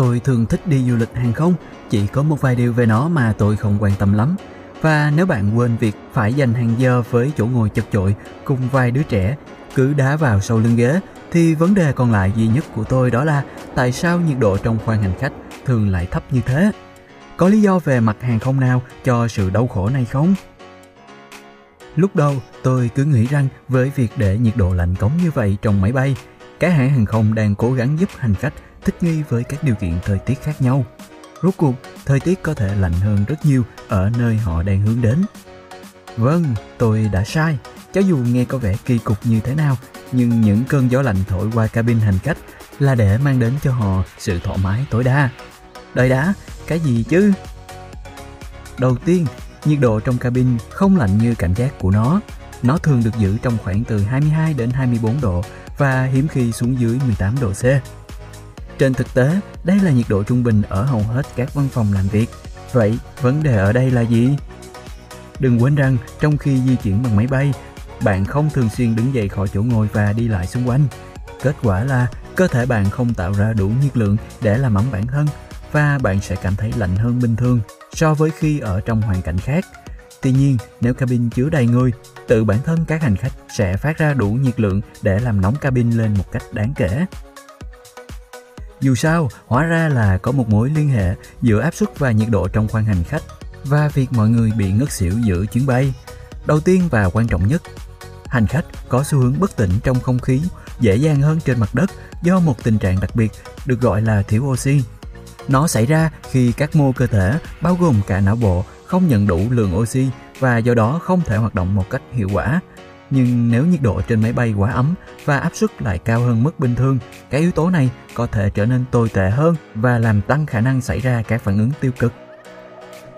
tôi thường thích đi du lịch hàng không, chỉ có một vài điều về nó mà tôi không quan tâm lắm. Và nếu bạn quên việc phải dành hàng giờ với chỗ ngồi chật chội cùng vài đứa trẻ cứ đá vào sau lưng ghế thì vấn đề còn lại duy nhất của tôi đó là tại sao nhiệt độ trong khoang hành khách thường lại thấp như thế? Có lý do về mặt hàng không nào cho sự đau khổ này không? Lúc đầu, tôi cứ nghĩ rằng với việc để nhiệt độ lạnh cống như vậy trong máy bay, các hãng hàng không đang cố gắng giúp hành khách thích nghi với các điều kiện thời tiết khác nhau. Rốt cuộc, thời tiết có thể lạnh hơn rất nhiều ở nơi họ đang hướng đến. Vâng, tôi đã sai. Cho dù nghe có vẻ kỳ cục như thế nào, nhưng những cơn gió lạnh thổi qua cabin hành khách là để mang đến cho họ sự thoải mái tối đa. Đợi đã, cái gì chứ? Đầu tiên, nhiệt độ trong cabin không lạnh như cảm giác của nó. Nó thường được giữ trong khoảng từ 22 đến 24 độ và hiếm khi xuống dưới 18 độ C. Trên thực tế, đây là nhiệt độ trung bình ở hầu hết các văn phòng làm việc. Vậy, vấn đề ở đây là gì? Đừng quên rằng, trong khi di chuyển bằng máy bay, bạn không thường xuyên đứng dậy khỏi chỗ ngồi và đi lại xung quanh. Kết quả là cơ thể bạn không tạo ra đủ nhiệt lượng để làm ấm bản thân và bạn sẽ cảm thấy lạnh hơn bình thường so với khi ở trong hoàn cảnh khác. Tuy nhiên, nếu cabin chứa đầy người, tự bản thân các hành khách sẽ phát ra đủ nhiệt lượng để làm nóng cabin lên một cách đáng kể. Dù sao, hóa ra là có một mối liên hệ giữa áp suất và nhiệt độ trong khoang hành khách và việc mọi người bị ngất xỉu giữa chuyến bay. Đầu tiên và quan trọng nhất, hành khách có xu hướng bất tỉnh trong không khí dễ dàng hơn trên mặt đất do một tình trạng đặc biệt được gọi là thiếu oxy. Nó xảy ra khi các mô cơ thể, bao gồm cả não bộ, không nhận đủ lượng oxy và do đó không thể hoạt động một cách hiệu quả. Nhưng nếu nhiệt độ trên máy bay quá ấm và áp suất lại cao hơn mức bình thường, cái yếu tố này có thể trở nên tồi tệ hơn và làm tăng khả năng xảy ra các phản ứng tiêu cực.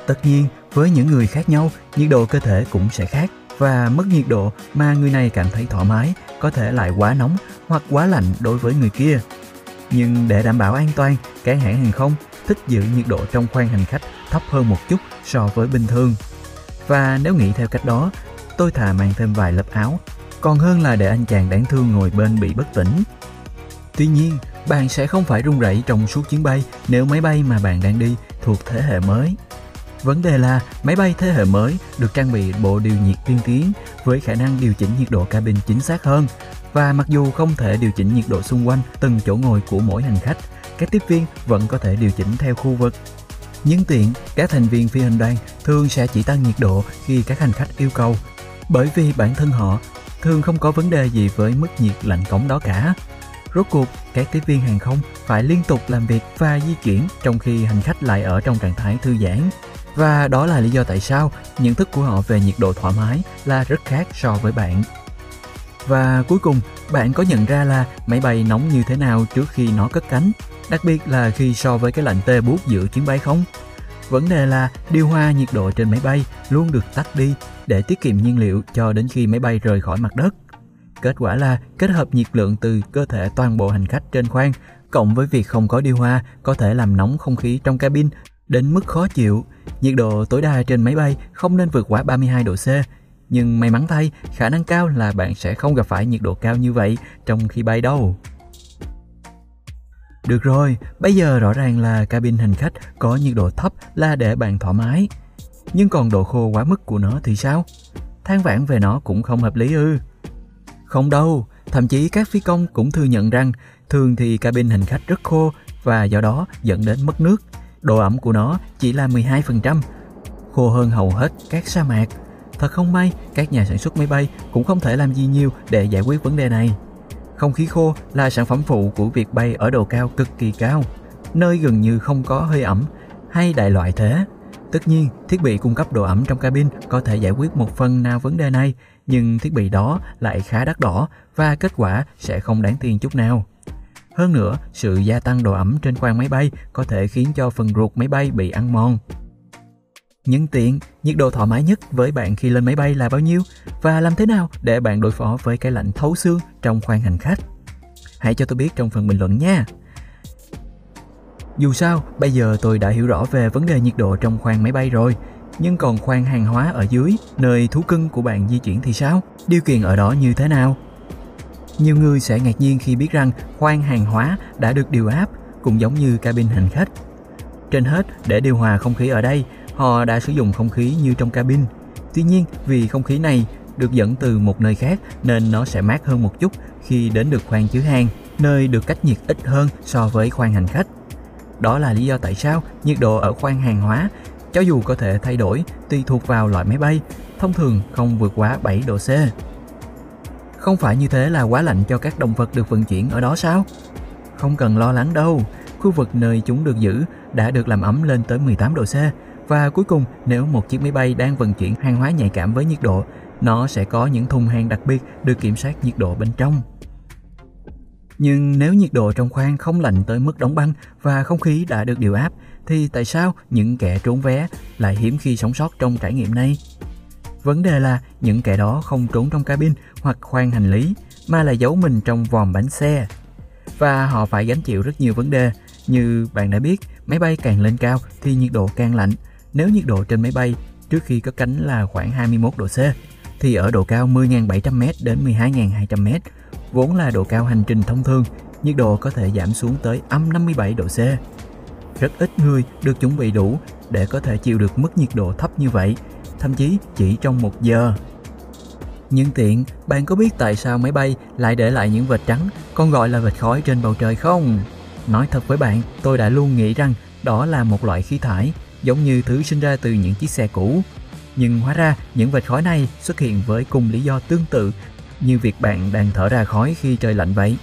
Tất nhiên, với những người khác nhau, nhiệt độ cơ thể cũng sẽ khác và mức nhiệt độ mà người này cảm thấy thoải mái có thể lại quá nóng hoặc quá lạnh đối với người kia. Nhưng để đảm bảo an toàn, các hãng hàng không thích giữ nhiệt độ trong khoang hành khách thấp hơn một chút so với bình thường. Và nếu nghĩ theo cách đó, tôi thà mang thêm vài lớp áo, còn hơn là để anh chàng đáng thương ngồi bên bị bất tỉnh. Tuy nhiên, bạn sẽ không phải run rẩy trong suốt chuyến bay nếu máy bay mà bạn đang đi thuộc thế hệ mới. Vấn đề là máy bay thế hệ mới được trang bị bộ điều nhiệt tiên tiến với khả năng điều chỉnh nhiệt độ cabin chính xác hơn và mặc dù không thể điều chỉnh nhiệt độ xung quanh từng chỗ ngồi của mỗi hành khách, các tiếp viên vẫn có thể điều chỉnh theo khu vực. Nhân tiện, các thành viên phi hành đoàn thường sẽ chỉ tăng nhiệt độ khi các hành khách yêu cầu, bởi vì bản thân họ thường không có vấn đề gì với mức nhiệt lạnh cống đó cả. Rốt cuộc, các tiếp viên hàng không phải liên tục làm việc và di chuyển trong khi hành khách lại ở trong trạng thái thư giãn. Và đó là lý do tại sao nhận thức của họ về nhiệt độ thoải mái là rất khác so với bạn. Và cuối cùng, bạn có nhận ra là máy bay nóng như thế nào trước khi nó cất cánh, đặc biệt là khi so với cái lạnh tê buốt giữa chuyến bay không? Vấn đề là điều hòa nhiệt độ trên máy bay luôn được tắt đi để tiết kiệm nhiên liệu cho đến khi máy bay rời khỏi mặt đất. Kết quả là kết hợp nhiệt lượng từ cơ thể toàn bộ hành khách trên khoang cộng với việc không có điều hòa có thể làm nóng không khí trong cabin đến mức khó chịu. Nhiệt độ tối đa trên máy bay không nên vượt quá 32 độ C. Nhưng may mắn thay, khả năng cao là bạn sẽ không gặp phải nhiệt độ cao như vậy trong khi bay đâu. Được rồi, bây giờ rõ ràng là cabin hành khách có nhiệt độ thấp là để bạn thoải mái. Nhưng còn độ khô quá mức của nó thì sao? Than vãn về nó cũng không hợp lý ư. Không đâu, thậm chí các phi công cũng thừa nhận rằng thường thì cabin hành khách rất khô và do đó dẫn đến mất nước. Độ ẩm của nó chỉ là 12%, khô hơn hầu hết các sa mạc. Thật không may, các nhà sản xuất máy bay cũng không thể làm gì nhiều để giải quyết vấn đề này. Không khí khô là sản phẩm phụ của việc bay ở độ cao cực kỳ cao, nơi gần như không có hơi ẩm hay đại loại thế. Tất nhiên, thiết bị cung cấp độ ẩm trong cabin có thể giải quyết một phần nào vấn đề này, nhưng thiết bị đó lại khá đắt đỏ và kết quả sẽ không đáng tiền chút nào. Hơn nữa, sự gia tăng độ ẩm trên khoang máy bay có thể khiến cho phần ruột máy bay bị ăn mòn. Nhân tiện, nhiệt độ thoải mái nhất với bạn khi lên máy bay là bao nhiêu và làm thế nào để bạn đối phó với cái lạnh thấu xương trong khoang hành khách? Hãy cho tôi biết trong phần bình luận nha. Dù sao, bây giờ tôi đã hiểu rõ về vấn đề nhiệt độ trong khoang máy bay rồi, nhưng còn khoang hàng hóa ở dưới, nơi thú cưng của bạn di chuyển thì sao? Điều kiện ở đó như thế nào? Nhiều người sẽ ngạc nhiên khi biết rằng khoang hàng hóa đã được điều áp cũng giống như cabin hành khách. Trên hết, để điều hòa không khí ở đây, họ đã sử dụng không khí như trong cabin. Tuy nhiên, vì không khí này được dẫn từ một nơi khác nên nó sẽ mát hơn một chút khi đến được khoang chứa hàng, nơi được cách nhiệt ít hơn so với khoang hành khách. Đó là lý do tại sao nhiệt độ ở khoang hàng hóa cho dù có thể thay đổi tùy thuộc vào loại máy bay, thông thường không vượt quá 7 độ C. Không phải như thế là quá lạnh cho các động vật được vận chuyển ở đó sao? Không cần lo lắng đâu, khu vực nơi chúng được giữ đã được làm ấm lên tới 18 độ C và cuối cùng nếu một chiếc máy bay đang vận chuyển hàng hóa nhạy cảm với nhiệt độ, nó sẽ có những thùng hàng đặc biệt được kiểm soát nhiệt độ bên trong. Nhưng nếu nhiệt độ trong khoang không lạnh tới mức đóng băng và không khí đã được điều áp, thì tại sao những kẻ trốn vé lại hiếm khi sống sót trong trải nghiệm này? Vấn đề là những kẻ đó không trốn trong cabin hoặc khoang hành lý, mà là giấu mình trong vòm bánh xe. Và họ phải gánh chịu rất nhiều vấn đề, như bạn đã biết, máy bay càng lên cao thì nhiệt độ càng lạnh. Nếu nhiệt độ trên máy bay trước khi cất cánh là khoảng 21 độ C, thì ở độ cao 10.700m đến 12.200m, vốn là độ cao hành trình thông thường, nhiệt độ có thể giảm xuống tới âm 57 độ C. Rất ít người được chuẩn bị đủ để có thể chịu được mức nhiệt độ thấp như vậy, thậm chí chỉ trong một giờ. Nhưng tiện, bạn có biết tại sao máy bay lại để lại những vệt trắng, còn gọi là vệt khói trên bầu trời không? Nói thật với bạn, tôi đã luôn nghĩ rằng đó là một loại khí thải, giống như thứ sinh ra từ những chiếc xe cũ. Nhưng hóa ra những vệt khói này xuất hiện với cùng lý do tương tự như việc bạn đang thở ra khói khi trời lạnh vậy.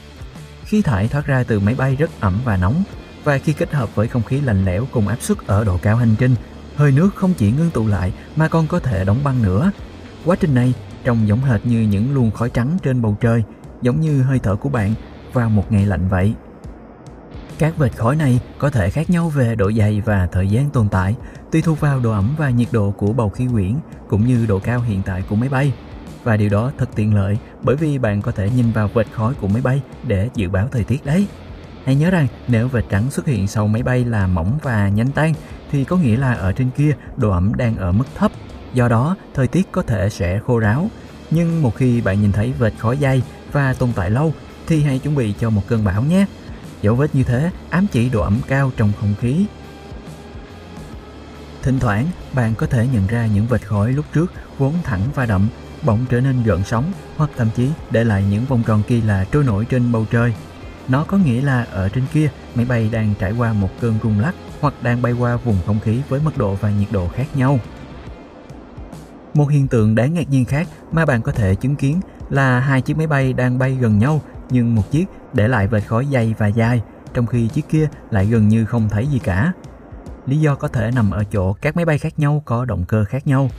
Khí thải thoát ra từ máy bay rất ẩm và nóng, và khi kết hợp với không khí lạnh lẽo cùng áp suất ở độ cao hành trình, hơi nước không chỉ ngưng tụ lại mà còn có thể đóng băng nữa. Quá trình này trông giống hệt như những luồng khói trắng trên bầu trời, giống như hơi thở của bạn vào một ngày lạnh vậy. Các vệt khói này có thể khác nhau về độ dày và thời gian tồn tại, tùy thuộc vào độ ẩm và nhiệt độ của bầu khí quyển cũng như độ cao hiện tại của máy bay. Và điều đó thật tiện lợi bởi vì bạn có thể nhìn vào vệt khói của máy bay để dự báo thời tiết đấy. Hãy nhớ rằng nếu vệt trắng xuất hiện sau máy bay là mỏng và nhanh tan thì có nghĩa là ở trên kia độ ẩm đang ở mức thấp. Do đó, thời tiết có thể sẽ khô ráo. Nhưng một khi bạn nhìn thấy vệt khói dày và tồn tại lâu thì hãy chuẩn bị cho một cơn bão nhé. Dấu vết như thế ám chỉ độ ẩm cao trong không khí. Thỉnh thoảng, bạn có thể nhận ra những vệt khói lúc trước vốn thẳng và đậm, bỗng trở nên gợn sóng hoặc thậm chí để lại những vòng tròn kỳ lạ trôi nổi trên bầu trời. Nó có nghĩa là ở trên kia, máy bay đang trải qua một cơn rung lắc hoặc đang bay qua vùng không khí với mức độ và nhiệt độ khác nhau. Một hiện tượng đáng ngạc nhiên khác mà bạn có thể chứng kiến là hai chiếc máy bay đang bay gần nhau nhưng một chiếc để lại vệt khói dày và dài, trong khi chiếc kia lại gần như không thấy gì cả. Lý do có thể nằm ở chỗ các máy bay khác nhau có động cơ khác nhau.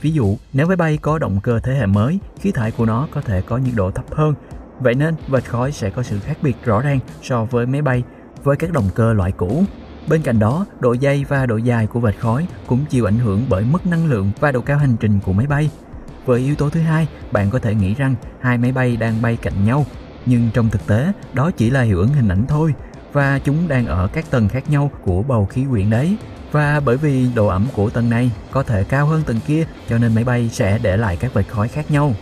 Ví dụ, nếu máy bay có động cơ thế hệ mới, khí thải của nó có thể có nhiệt độ thấp hơn Vậy nên vệt khói sẽ có sự khác biệt rõ ràng so với máy bay với các động cơ loại cũ. Bên cạnh đó, độ dày và độ dài của vệt khói cũng chịu ảnh hưởng bởi mức năng lượng và độ cao hành trình của máy bay. Với yếu tố thứ hai, bạn có thể nghĩ rằng hai máy bay đang bay cạnh nhau, nhưng trong thực tế, đó chỉ là hiệu ứng hình ảnh thôi và chúng đang ở các tầng khác nhau của bầu khí quyển đấy. Và bởi vì độ ẩm của tầng này có thể cao hơn tầng kia cho nên máy bay sẽ để lại các vệt khói khác nhau.